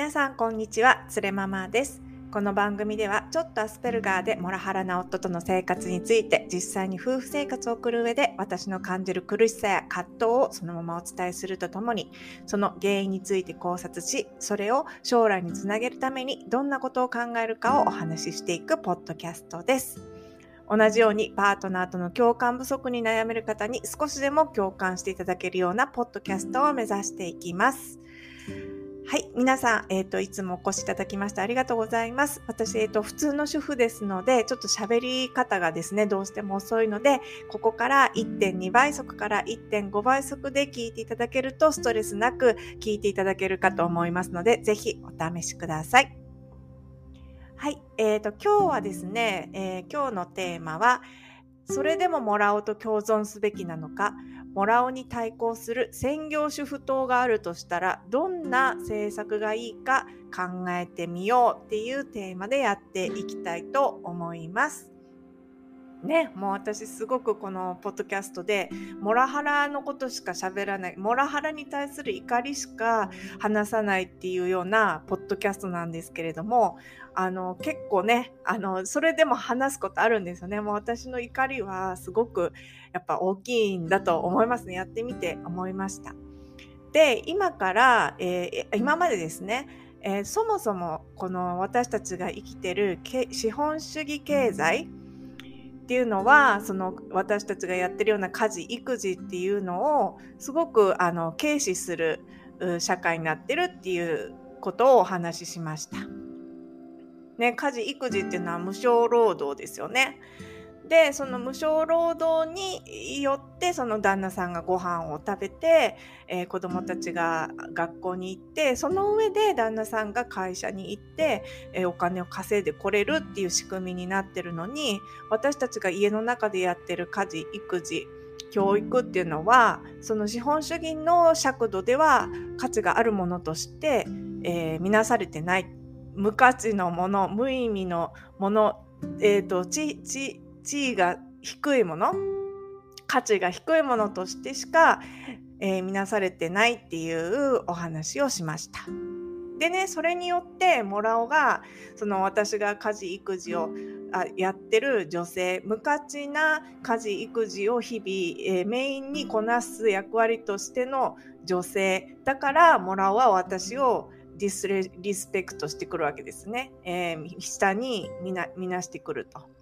皆さんこんにちは、つれママです。この番組ではちょっとアスペルガーでモラハラな夫との生活について実際に夫婦生活を送る上で私の感じる苦しさや葛藤をそのままお伝えするとともにその原因について考察しそれを将来につなげるためにどんなことを考えるかをお話ししていくポッドキャストです。同じようにパートナーとの共感不足に悩める方に少しでも共感していただけるようなポッドキャストを目指していきます。はい。皆さん、えっ、ー、と、いつもお越しいただきましてありがとうございます。私、えっ、ー、と、普通の主婦ですので、ちょっと喋り方がですね、どうしても遅いので、ここから1.2倍速から1.5倍速で聞いていただけると、ストレスなく聞いていただけるかと思いますので、ぜひお試しください。はい。えっ、ー、と、今日はですね、え、今日のテーマは、それでももらおうと共存すべきなのか、もらおに対抗する専業主婦党があるとしたら、どんな政策がいいか考えてみようっていうテーマでやっていきたいと思います。ね、もう私すごくこのポッドキャストでモラハラのことしか喋らないモラハラに対する怒りしか話さないっていうようなポッドキャストなんですけれどもあの結構ねあのそれでも話すことあるんですよね。もう私の怒りはすごくやっぱ大きいんだと思いますね。やってみて思いました。で今から、えー、今までですねえー、そもそもこの私たちが生きてる資本主義経済っていうのはその私たちがやってるような家事育児っていうのをすごくあの軽視する社会になってるっていうことをお話ししました。ね、家事育児っていうのは無償労働ですよね。でその無償労働によってその旦那さんがご飯を食べて、えー、子供たちが学校に行ってその上で旦那さんが会社に行って、えー、お金を稼いでこれるっていう仕組みになってるのに私たちが家の中でやってる家事育児教育っていうのはその資本主義の尺度では価値があるものとして、えー、見なされてない。無価値のもの無意味のもの、えーと、ちち地位が低いもの価値が低いものとしてしか、えー、見なされてないっていうお話をしました。でねそれによってモラオがその私が家事育児をあやってる女性無価値な家事育児を日々、えー、メインにこなす役割としての女性だからモラオは私をディスレリスペクトしてくるわけですね、えー、下に見な見なしてくると。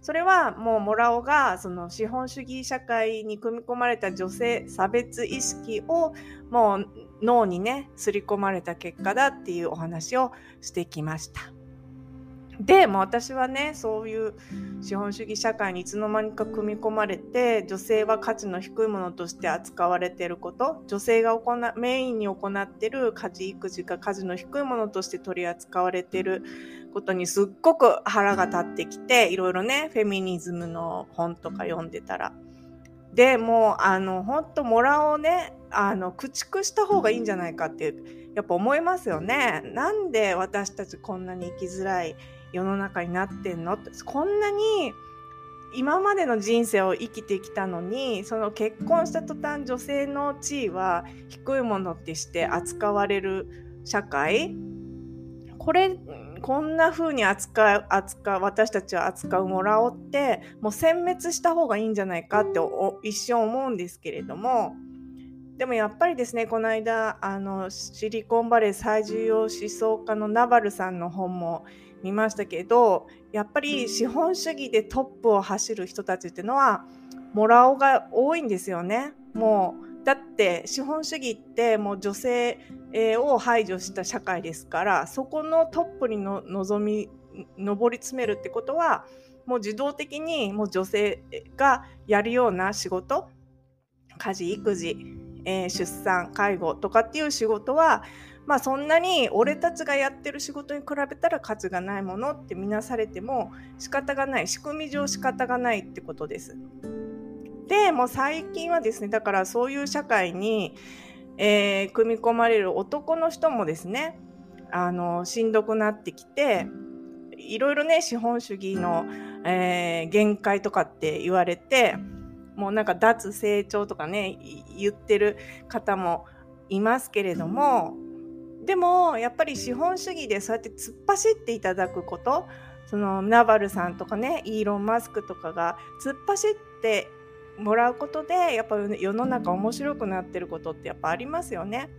それはもうモラオがその資本主義社会に組み込まれた女性差別意識をもう脳にね刷り込まれた結果だっていうお話をしてきました。でも私はねそういう資本主義社会にいつの間にか組み込まれて女性は価値の低いものとして扱われていること女性が行メインに行っている家事育児が価値の低いものとして取り扱われていることにすっごく腹が立ってきていろいろねフェミニズムの本とか読んでたら。でもうあの本当モラをねあの駆逐した方がいいんじゃないかってやっぱ思いますよね。なんで私たちこんなに生きづらい世の中になってんの？ってこんなに今までの人生を生きてきたのにその結婚した途端女性の地位は低いものってして扱われる社会？これこんな風に扱う扱う私たちは扱うもらおうってもう殲滅した方がいいんじゃないかって一瞬思うんですけれどもでもやっぱりですねこの間あのシリコンバレー最重要思想家のナバルさんの本も見ましたけどやっぱり資本主義でトップを走る人たちっていうのはモラオが多いんですよね。もうだって資本主義ってもう女性を排除した社会ですからそこのトップにの望み上り詰めるってことはもう自動的にもう女性がやるような仕事家事育児、えー、出産介護とかっていう仕事はまあそんなに俺たちがやってる仕事に比べたら価値がないものって見なされても仕方がない仕組み上仕方がないってことです。でもう最近はですねだからそういう社会に、えー、組み込まれる男の人もですねあのしんどくなってきていろいろね資本主義の、えー、限界とかって言われてもうなんか脱成長とかね言ってる方もいますけれどもでもやっぱり資本主義でそうやって突っ走っていただくことそのナバルさんとかねイーロン・マスクとかが突っ走ってもらうことでやっぱ世の中面白くなってることってやっぱありますよね。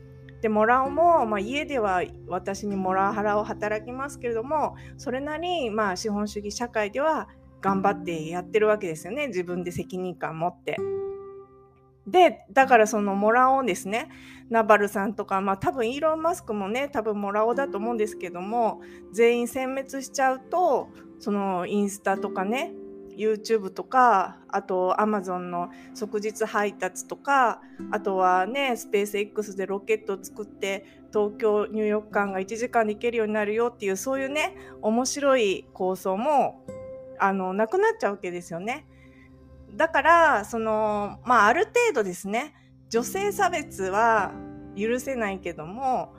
でモラオも、まあ、家では私にモラハラを働きますけれどもそれなり、まあ、資本主義社会では頑張ってやってるわけですよね自分で責任感持って。でだからそのモラオですねナバルさんとか、まあ、多分イーロン・マスクもね多分モラオだと思うんですけども全員殲滅しちゃうとそのインスタとかね YouTube とかあと Amazon の即日配達とかあとはねスペース X でロケットを作って東京ニューヨーク間が1時間で行けるようになるよっていうそういうね面白い構想もあのなくなっちゃうわけですよね。だからそのまあある程度ですね女性差別は許せないけども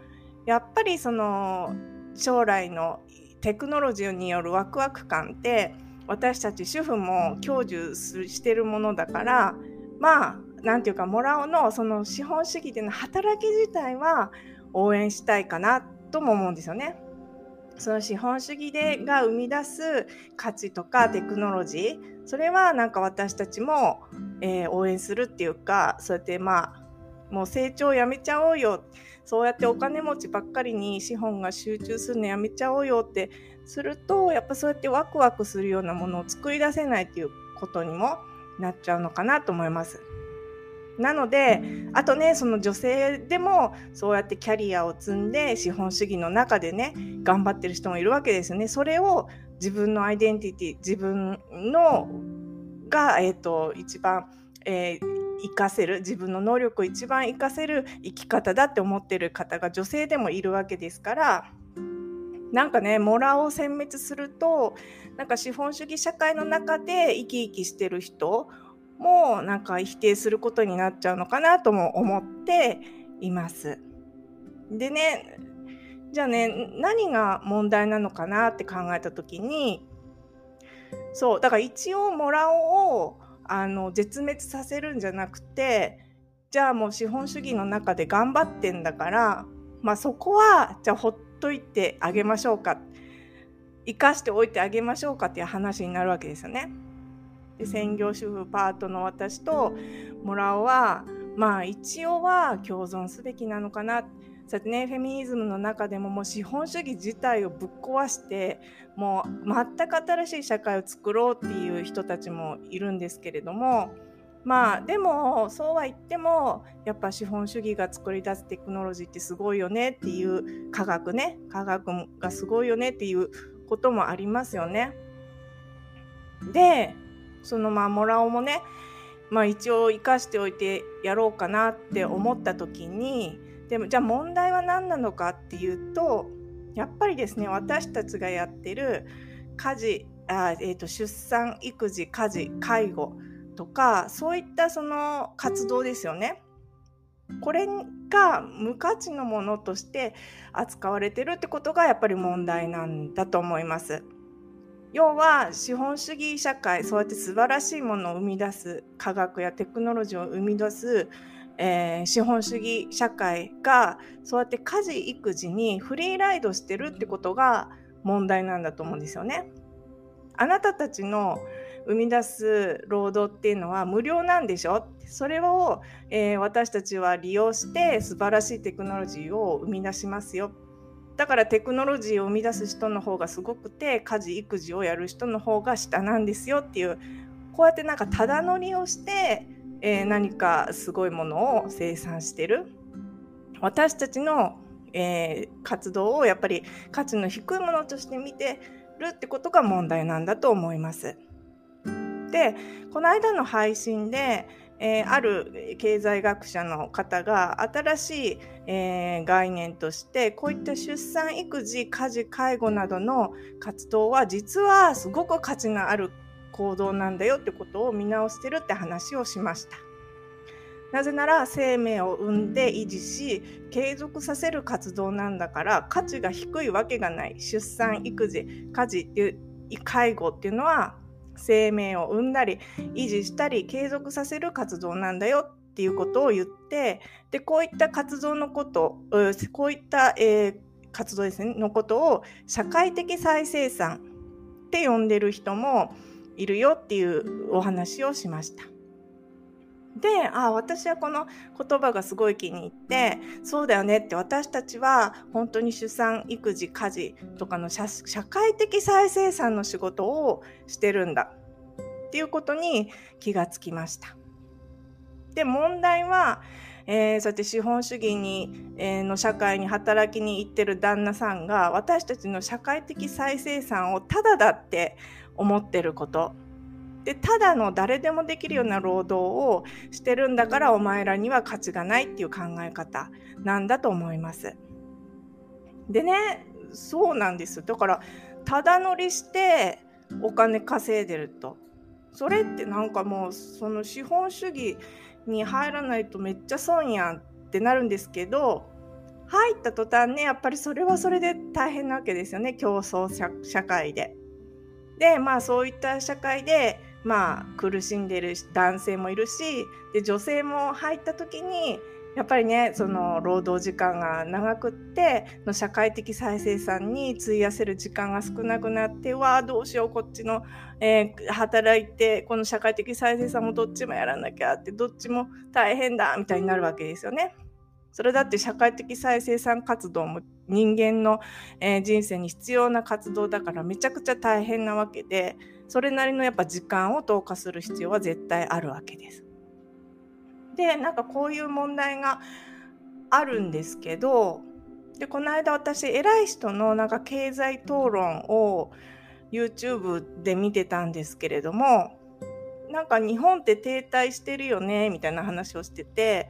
やっぱりその将来のテクノロジーによるワクワク感って私たち主婦も享受してるものだからまあ何て言うかモラオのその資本主義での働き自体は応援したいかなとも思うんですよね。その資本主義でが生み出す価値とかテクノロジーそれはなんか私たちも、えー、応援するっていうかそうやってまあもう成長やめちゃおうよ。そうやってお金持ちばっかりに資本が集中するのやめちゃおうよってするとやっぱそうやってワクワクするようなものを作り出せないっていうことにもなっちゃうのかなと思います。なのであとねその女性でもそうやってキャリアを積んで資本主義の中でね頑張ってる人もいるわけですよね。それを自分のアイデンティティ自分のが、えーと、一番、えー、活かせる自分の能力を一番活かせる生き方だって思ってる方が女性でもいるわけですからなんかねモラを殲滅するとなんか資本主義社会の中で生き生きしてる人もなんか否定することになっちゃうのかなとも思っています。でねじゃあね何が問題なのかなって考えた時にそうだから一応モラオをあの絶滅させるんじゃなくてじゃあもう資本主義の中で頑張ってんだからまあそこはじゃあほっといてあげましょうか。生かしておいてあげましょうかっていう話になるわけですよね。で専業主婦パートの私とモラオはまあ一応は共存すべきなのかな。そうやってねフェミニズムの中でももう資本主義自体をぶっ壊してもう全く新しい社会を作ろうっていう人たちもいるんですけれどもまあでもそうは言ってもやっぱ資本主義が作り出すテクノロジーってすごいよねっていう科学ね科学がすごいよねっていうこともありますよね。でそのまあモラオもねまあ一応生かしておいてやろうかなって思った時にでもじゃあ問題は何なのかっていうとやっぱりですね私たちがやってる家事あ、えーと出産育児家事介護とかそういったその活動ですよね。これが無価値のものとして扱われてるってことがやっぱり問題なんだと思います。要は資本主義社会そうやって素晴らしいものを生み出す科学やテクノロジーを生み出す、えー、資本主義社会がそうやって家事育児にフリーライドしてるってことが問題なんだと思うんですよね。あなたたちの生み出す労働っていうのは無料なんでしょ？それを、えー、私たちは利用して素晴らしいテクノロジーを生み出しますよ。だからテクノロジーを生み出す人の方がすごくて家事育児をやる人の方が下なんですよっていうこうやってなんかただ乗りをして、えー、何かすごいものを生産してる。私たちの、えー、活動をやっぱり価値の低いものとして見てるってことが問題なんだと思います。でこの間の配信で、えー、ある経済学者の方が新しい、えー、概念としてこういった出産育児家事介護などの活動は実はすごく価値のある行動なんだよってことを見直してるって話をしました。なぜなら生命を生んで維持し継続させる活動なんだから価値が低いわけがない。出産育児家事っていう介護っていうのは生命を生んだり維持したり継続させる活動なんだよっていうことを言ってでこういった活動のことこういった、えー、活動ですねのことを社会的再生産って呼んでる人もいるよっていうお話をしました。であ私はこの言葉がすごい気に入ってそうだよねって私たちは本当に出産育児家事とかの社会的再生産の仕事をしてるんだ。っていうことに気がつきました。で問題は、えー、そうやって資本主義に、えー、の社会に働きに行ってる旦那さんが私たちの社会的再生産をただだって思ってることでただの誰でもできるような労働をしてるんだからお前らには価値がないっていう考え方なんだと思います。でねそうなんですだからただ乗りしてお金稼いでるとそれってなんかもうその資本主義に入らないとめっちゃ損やんってなるんですけど入った途端ねやっぱりそれはそれで大変なわけですよね競争社会で。でまあそういった社会でまあ苦しんでる男性もいるしで女性も入った時にやっぱりねその労働時間が長くっての社会的再生産に費やせる時間が少なくなってわあどうしようこっちの、えー、働いてこの社会的再生産もどっちもやらなきゃってどっちも大変だみたいになるわけですよね。それだって社会的再生産活動も人間の、えー、人生に必要な活動だからめちゃくちゃ大変なわけでそれなりのやっぱ時間を投下する必要は絶対あるわけです。でなんかこういう問題があるんですけどでこの間私偉い人のなんか経済討論を YouTube で見てたんですけれどもなんか日本って停滞してるよねみたいな話をしてて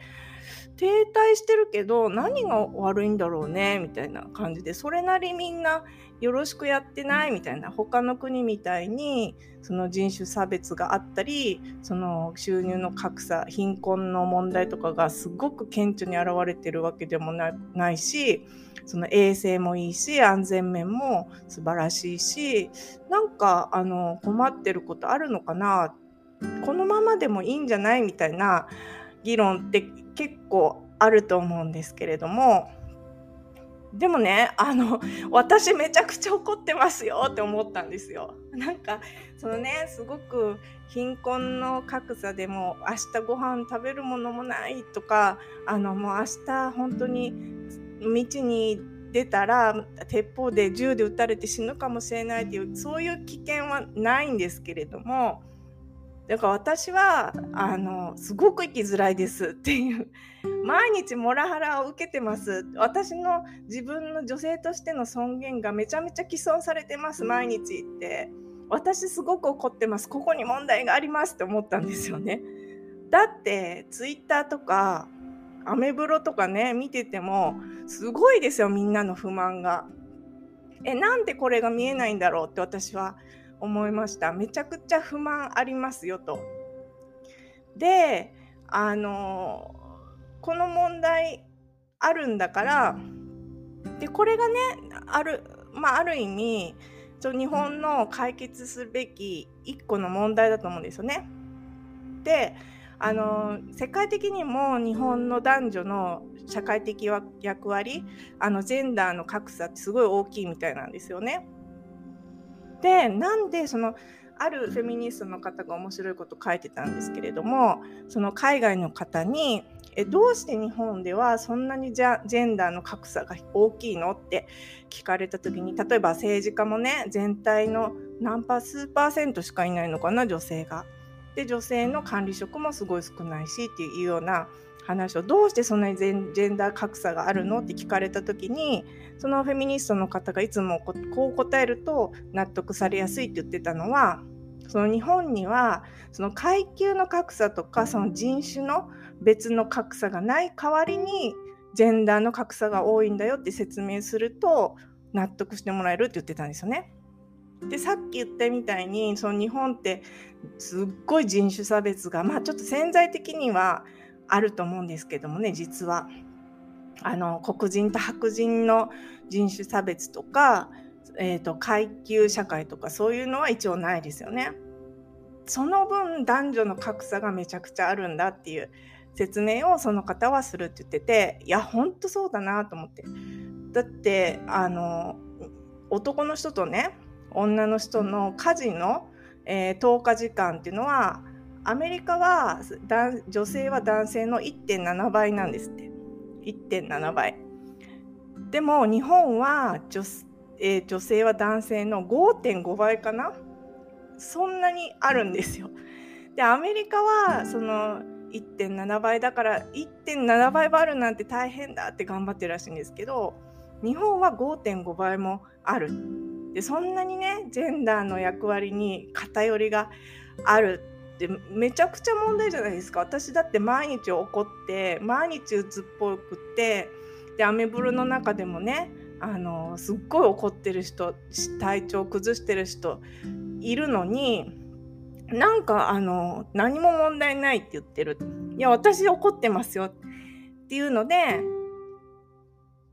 停滞してるけど何が悪いんだろうねみたいな感じでそれなりみんなよろしくやってないみたいな。他の国みたいにその人種差別があったりその収入の格差貧困の問題とかがすごく顕著に現れてるわけでもないしその衛生もいいし安全面も素晴らしいしなんかあの困ってることあるのかな。このままでもいいんじゃない？みたいな議論って結構あると思うんですけれども。でもねあの私めちゃくちゃ怒ってますよって思ったんですよ。なんかそのねすごく貧困の格差でも明日ご飯食べるものもないとかあのもう明日本当に道に出たら鉄砲で銃で撃たれて死ぬかもしれないっていうそういう危険はないんですけれどもだから私はあのすごく生きづらいですっていう毎日モラハラを受けてます。私の自分の女性としての尊厳がめちゃめちゃ毀損されてます毎日って。私すごく怒ってます。ここに問題がありますって思ったんですよね。だってツイッターとかアメブロとかね見ててもすごいですよみんなの不満が。えなんでこれが見えないんだろうって私は思いました。めちゃくちゃ不満ありますよと。で、あのこの問題あるんだからでこれがねある,、まあ、ある意味日本の解決すべき一個の問題だと思うんですよね。であの世界的にも日本の男女の社会的役割あのジェンダーの格差ってすごい大きいみたいなんですよね。でなんでそのあるフェミニストの方が面白いこと書いてたんですけれどもその海外の方にえどうして日本ではそんなにジェンダーの格差が大きいの？って聞かれた時に例えば政治家もね全体の何パー数パーセントしかいないのかな？女性が。で女性の管理職もすごい少ないしっていうような話をどうしてそんなにジェンダー格差があるの？って聞かれた時にそのフェミニストの方がいつもこう答えると納得されやすいって言ってたのはその日本にはその階級の格差とかその人種の別の格差がない代わりにジェンダーの格差が多いんだよって説明すると納得してもらえるって言ってたんですよね。でさっき言ったみたいにその日本ってすっごい人種差別がまあちょっと潜在的にはあると思うんですけどもね実は。あの黒人と白人の人種差別とか、えーと、階級社会とかそういうのは一応ないですよね。その分男女の格差がめちゃくちゃあるんだっていう説明をその方はするって言ってていやほんとそうだなと思って。だってあの男の人とね女の人の家事の、えー、10日時間っていうのはアメリカは女性は男性の1.7倍なんですって。1.7倍。でも日本は女,、えー、女性は男性の5.5倍かな？そんなにあるんですよ。でアメリカはその1.7倍だから1.7倍もあるなんて大変だって頑張ってるらしいんですけど日本は5.5倍もある。でそんなにねジェンダーの役割に偏りがあるってめちゃくちゃ問題じゃないですか。私だって毎日怒って毎日鬱っぽくってでアメブロの中でもねあのすっごい怒ってる人体調崩してる人いるのになんかあの何も問題ないって言ってるいや私怒ってますよっていうので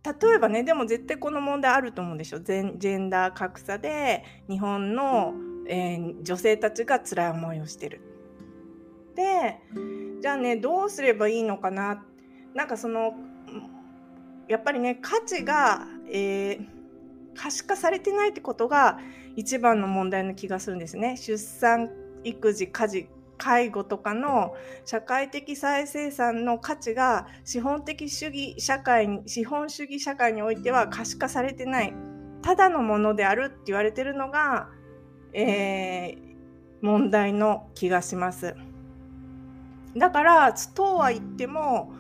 例えばねでも絶対この問題あると思うんでしょジェンダー格差で日本の、えー、女性たちが辛い思いをしてる。でじゃあねどうすればいいのかななんかそのやっぱりね価値が、えー、可視化されてないってことが一番の問題の気がするんですね。出産育児家事介護とかの社会的再生産の価値が資本的主義社会に資本主義社会においては可視化されてないただのものであるって言われてるのが、えー、問題の気がします。だからそうは言っても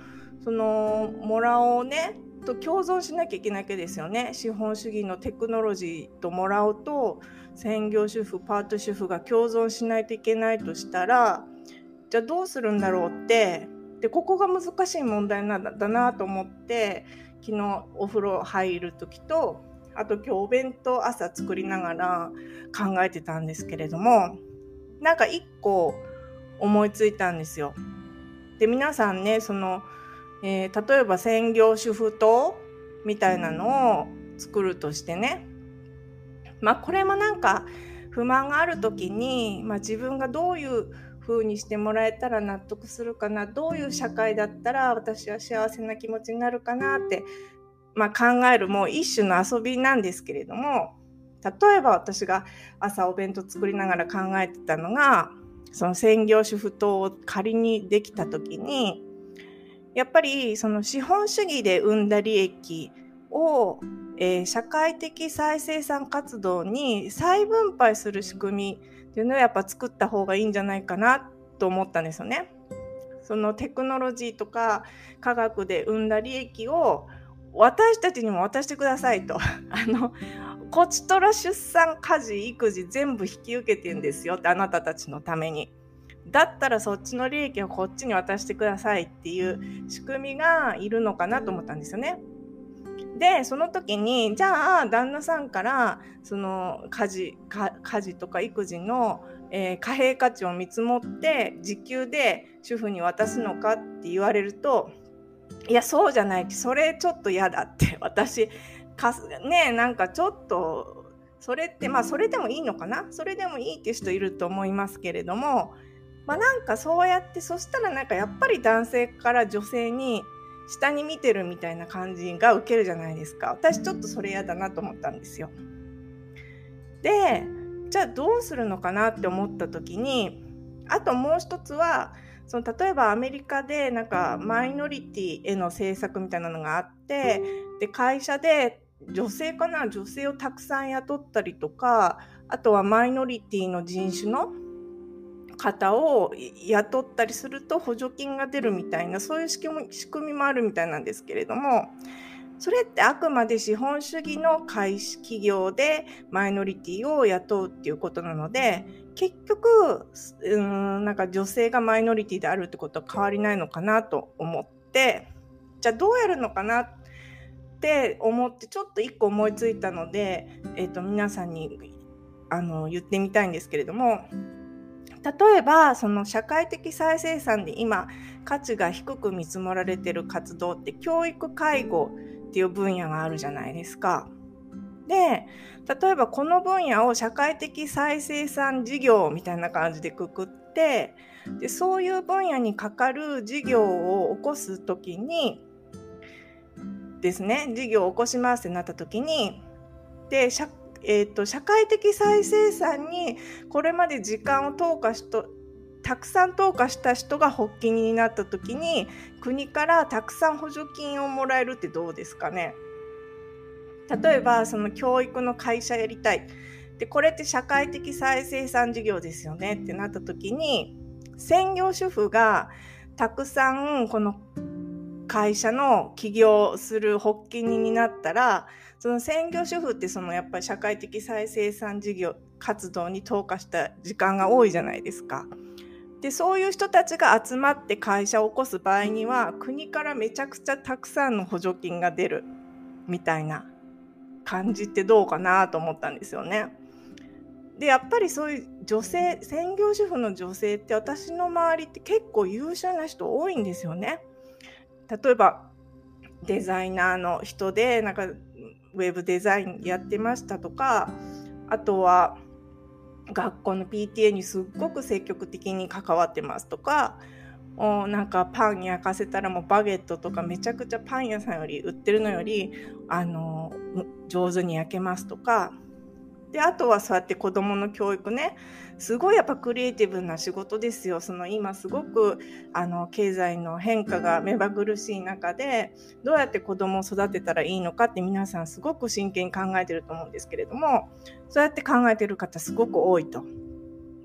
そのモラオをねと共存しなきゃいけないわけですよね資本主義のテクノロジーとモラオと専業主婦パート主婦が共存しないといけないとしたらじゃあどうするんだろうってでここが難しい問題なんだなと思って昨日お風呂入る時とあと今日お弁当朝作りながら考えてたんですけれどもなんか一個思いついたんですよ。で皆さんねその、えー、例えば専業主婦棟みたいなのを作るとしてね。まあこれもなんか不満がある時に、まあ、自分がどういう風にしてもらえたら納得するかなどういう社会だったら私は幸せな気持ちになるかなって、まあ、考えるもう一種の遊びなんですけれども例えば私が朝お弁当作りながら考えてたのがその専業主婦等を仮にできた時にやっぱりその資本主義で生んだ利益を、えー、社会的再生産活動に再分配する仕組みっていうのをやっぱ作った方がいいんじゃないかなと思ったんですよね。そのテクノロジーとか科学で生んだ利益を私たちにも渡してくださいと。あのこちとら出産家事育児全部引き受けてんですよってあなたたちのために。だったらそっちの利益をこっちに渡してくださいっていう仕組みがいるのかなと思ったんですよね。でその時にじゃあ旦那さんからその家事家事とか育児の、えー、貨幣価値を見積もって時給で主婦に渡すのかって言われるといやそうじゃないそれちょっと嫌だって私かねなんかちょっとそれってまあそれでもいいのかな？それでもいいっていう人いると思いますけれどもまあなんかそうやってそしたらなんかやっぱり男性から女性に下に見てるみたいな感じが受けるじゃないですか。私ちょっとそれ嫌だなと思ったんですよ。でじゃあどうするのかなって思った時にあともう一つはその例えばアメリカでなんかマイノリティへの政策みたいなのがあってで会社で女性かな女性をたくさん雇ったりとかあとはマイノリティの人種の方を雇ったりすると補助金が出るみたいなそういう仕組みもあるみたいなんですけれどもそれってあくまで資本主義の会社企業でマイノリティを雇うっていうことなので結局うんなんか女性がマイノリティであるってことは変わりないのかなと思ってじゃあどうやるのかなって思ってちょっと一個思いついたので、えーと、皆さんにあの言ってみたいんですけれども例えばその社会的再生産で今価値が低く見積もられてる活動って教育介護っていう分野があるじゃないですか。で例えばこの分野を社会的再生産事業みたいな感じでくくってでそういう分野にかかる事業を起こす時にですね事業を起こしますってなった時にで社,、えーと、社会的再生産にこれまで時間を投下しとたくさん投下した人が発起人になった時に国からたくさん補助金をもらえるってどうですかね。例えばその教育の会社やりたい。でこれって社会的再生産事業ですよね。ってなった時に専業主婦がたくさんこの会社の起業する発起人になったらその専業主婦ってそのやっぱり社会的再生産事業活動に投下した時間が多いじゃないですか。でそういう人たちが集まって会社を起こす場合には国からめちゃくちゃたくさんの補助金が出るみたいな感じってどうかなと思ったんですよね。でやっぱりそういう女性専業主婦の女性って私の周りって結構優秀な人多いんですよね。例えばデザイナーの人でなんかウェブデザインやってましたとかあとは学校の PTA にすっごく積極的に関わってますとかおなんかパン焼かせたらもうバゲットとかめちゃくちゃパン屋さんより売ってるのよりあの上手に焼けますとかであとはそうやって子どもの教育ねすごいやっぱクリエイティブな仕事ですよその今すごくあの経済の変化が目まぐるしい中でどうやって子どもを育てたらいいのかって皆さんすごく真剣に考えてると思うんですけれどもそうやって考えてる方すごく多いと。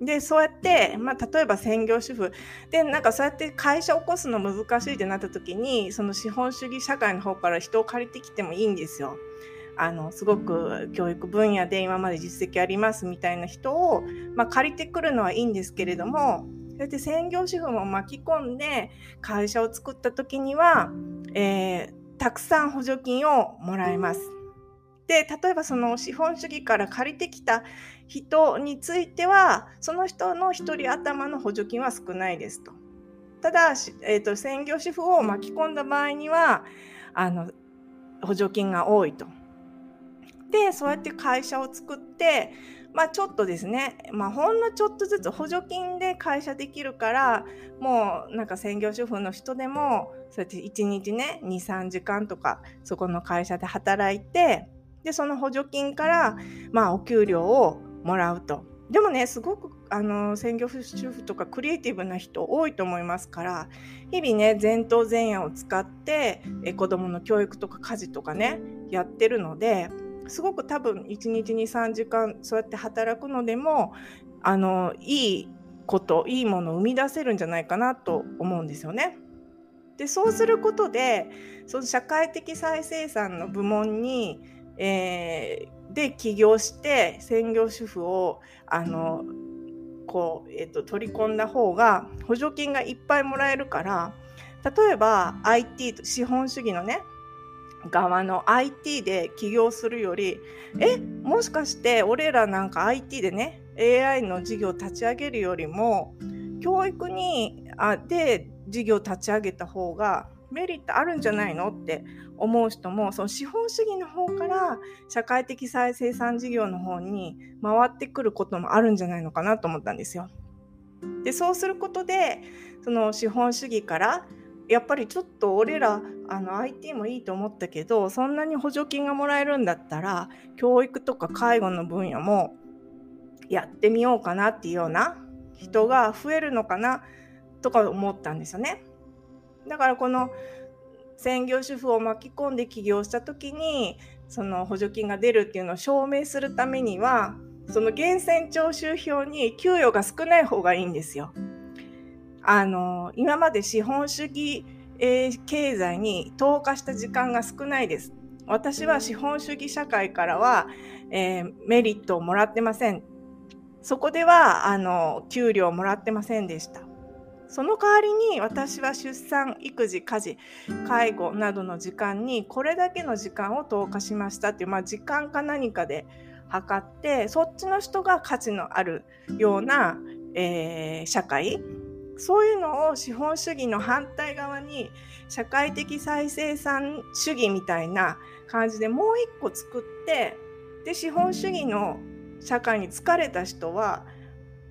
でそうやって、まあ、例えば専業主婦でなんかそうやって会社を起こすの難しいってなった時にその資本主義社会の方から人を借りてきてもいいんですよ。あのすごく教育分野で今まで実績ありますみたいな人を、まあ、借りてくるのはいいんですけれどもそうやって専業主婦も巻き込んで会社を作った時には、えー、たくさん補助金をもらえます。で例えばその資本主義から借りてきた人についてはその人の1人頭の補助金は少ないですと。ただ、えーと専業主婦を巻き込んだ場合にはあの補助金が多いと。でそうやって会社を作ってまあちょっとですね、まあ、ほんのちょっとずつ補助金で会社できるからもうなんか専業主婦の人でもそうやって1日ね23時間とかそこの会社で働いてでその補助金からまあお給料をもらうと。でもねすごくあの専業主婦とかクリエイティブな人多いと思いますから日々ね前頭前野を使ってえ子どもの教育とか家事とかねやってるのですごく多分1日に3時間そうやって働くのでもあのいいこといいものを生み出せるんじゃないかなと思うんですよね。でそうすることでその社会的再生産の部門に、えー、で起業して専業主婦をあのこう、えーと取り込んだ方が補助金がいっぱいもらえるから例えば IT 資本主義のね側の IT で起業するよりえもしかして俺らなんか IT でね AI の事業立ち上げるよりも教育にあで事業立ち上げた方がメリットあるんじゃないのって思う人もその資本主義の方から社会的再生産事業の方に回ってくることもあるんじゃないのかなと思ったんですよ。でそうすることでその資本主義からやっぱりちょっと俺らあの IT もいいと思ったけどそんなに補助金がもらえるんだったら教育とか介護の分野もやってみようかなっていうような人が増えるのかなとか思ったんですよね。だからこの専業主婦を巻き込んで起業した時にその補助金が出るっていうのを証明するためにはその源泉徴収票に給与が少ない方がいいんですよ。あの今まで資本主義、えー、経済に投下した時間が少ないです。私は資本主義社会からは、えー、メリットをもらってません。そこではあの給料をもらってませんでした。その代わりに私は出産、育児、家事、介護などの時間にこれだけの時間を投下しましたっていう、まあ、時間か何かで測ってそっちの人が価値のあるような、えー、社会そういうのを資本主義の反対側に社会的再生産主義みたいな感じでもう一個作ってで資本主義の社会に疲れた人は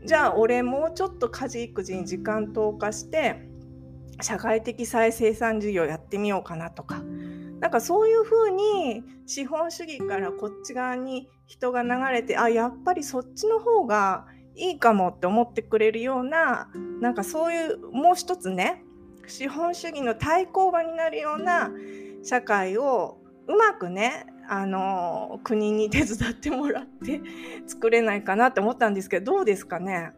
じゃあ俺もうちょっと家事育児に時間投下して社会的再生産事業やってみようかなとか。なんかそういうふうに資本主義からこっち側に人が流れてあやっぱりそっちの方がいいかもって思ってくれるようななんかそういうもう一つね資本主義の対抗馬になるような社会をうまくねあの国に手伝ってもらって 作れないかなって思ったんですけどどうですかね？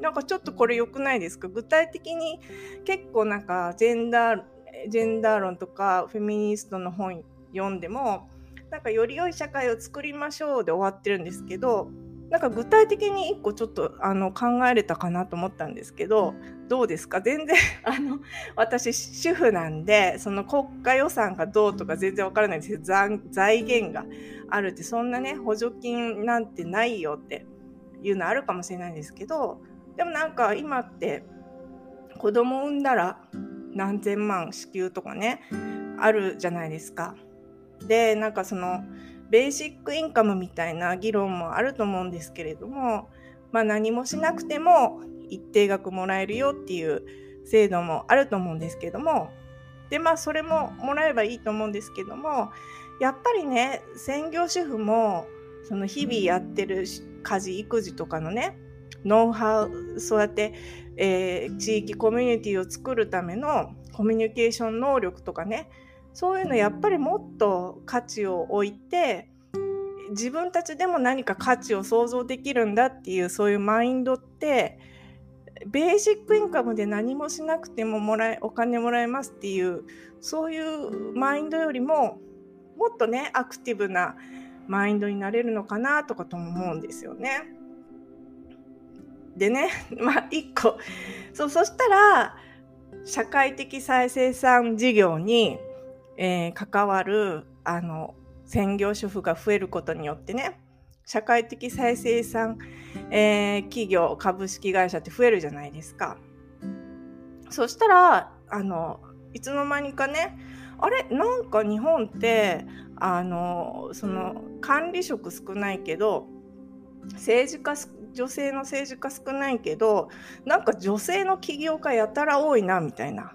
なんかちょっとこれ良くないですか？具体的に結構なんかジェンダージェンダー論とかフェミニストの本読んでもなんかより良い社会を作りましょうで終わってるんですけどなんか具体的に一個ちょっとあの考えれたかなと思ったんですけどどうですか？全然 あの私主婦なんでその国家予算がどうとか全然わからないんですけど財源があるってそんなね補助金なんてないよっていうのあるかもしれないんですけどでもなんか今って子供産んだら何千万支給とかねあるじゃないですか。でなんかそのベーシックインカムみたいな議論もあると思うんですけれども、まあ、何もしなくても一定額もらえるよっていう制度もあると思うんですけどもでまあそれももらえばいいと思うんですけどもやっぱりね専業主婦もその日々やってる家事育児とかのねノウハウそうやって、えー、地域コミュニティを作るためのコミュニケーション能力とかねそういうのやっぱりもっと価値を置いて自分たちでも何か価値を想像できるんだっていうそういうマインドってベーシックインカムで何もしなくてももらえお金もらえますっていうそういうマインドよりももっとねアクティブなマインドになれるのかなとかとも思うんですよね。でね まあ一個そうそしたら社会的再生産事業にえー、関わるあの専業主婦が増えることによってね社会的再生産、えー、企業株式会社って増えるじゃないですか。そしたらあのいつの間にかねあれ？なんか日本ってあのその管理職少ないけど政治家女性の政治家少ないけどなんか女性の起業家やたら多いなみたいな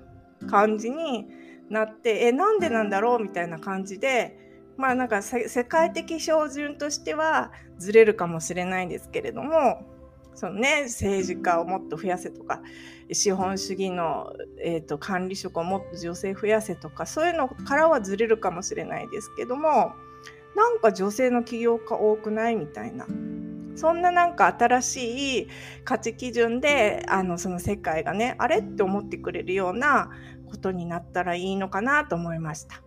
感じになってえなんでなんだろう？みたいな感じでまあなんか世界的標準としてはずれるかもしれないんですけれどもそのね政治家をもっと増やせとか資本主義の、えーと、管理職をもっと女性増やせとかそういうのからはずれるかもしれないですけどもなんか女性の起業家多くないみたいな。そんななんか新しい価値基準であのその世界がねあれって思ってくれるようなことになったらいいのかなと思いました。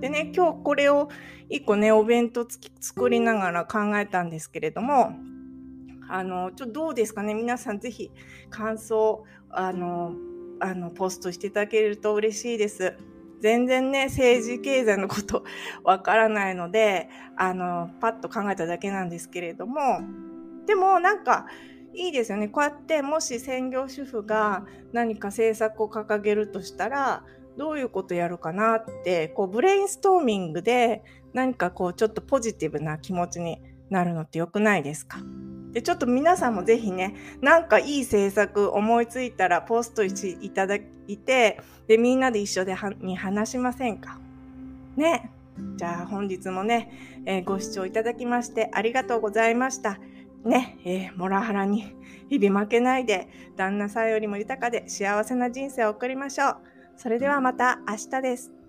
でね、今日これを一個ね、お弁当作りながら考えたんですけれども、あの、ちょっとどうですかね、皆さんぜひ感想、あの、あの、ポストしていただけると嬉しいです。全然ね、政治経済のことわからないので、あの、パッと考えただけなんですけれども、でもなんか、いいですよね。こうやってもし専業主婦が何か政策を掲げるとしたら、どういうことやるかなって、こうブレインストーミングで何かこうちょっとポジティブな気持ちになるのって良くないですか？で、ちょっと皆さんもぜひね、なんかいい政策思いついたらポストしていただいて、で、みんなで一緒ではに話しませんか？ね。じゃあ本日もね、えー、ご視聴いただきましてありがとうございました。ね、えー、モラハラに日々負けないで、旦那さんよりも豊かで幸せな人生を送りましょう。それではまた明日です。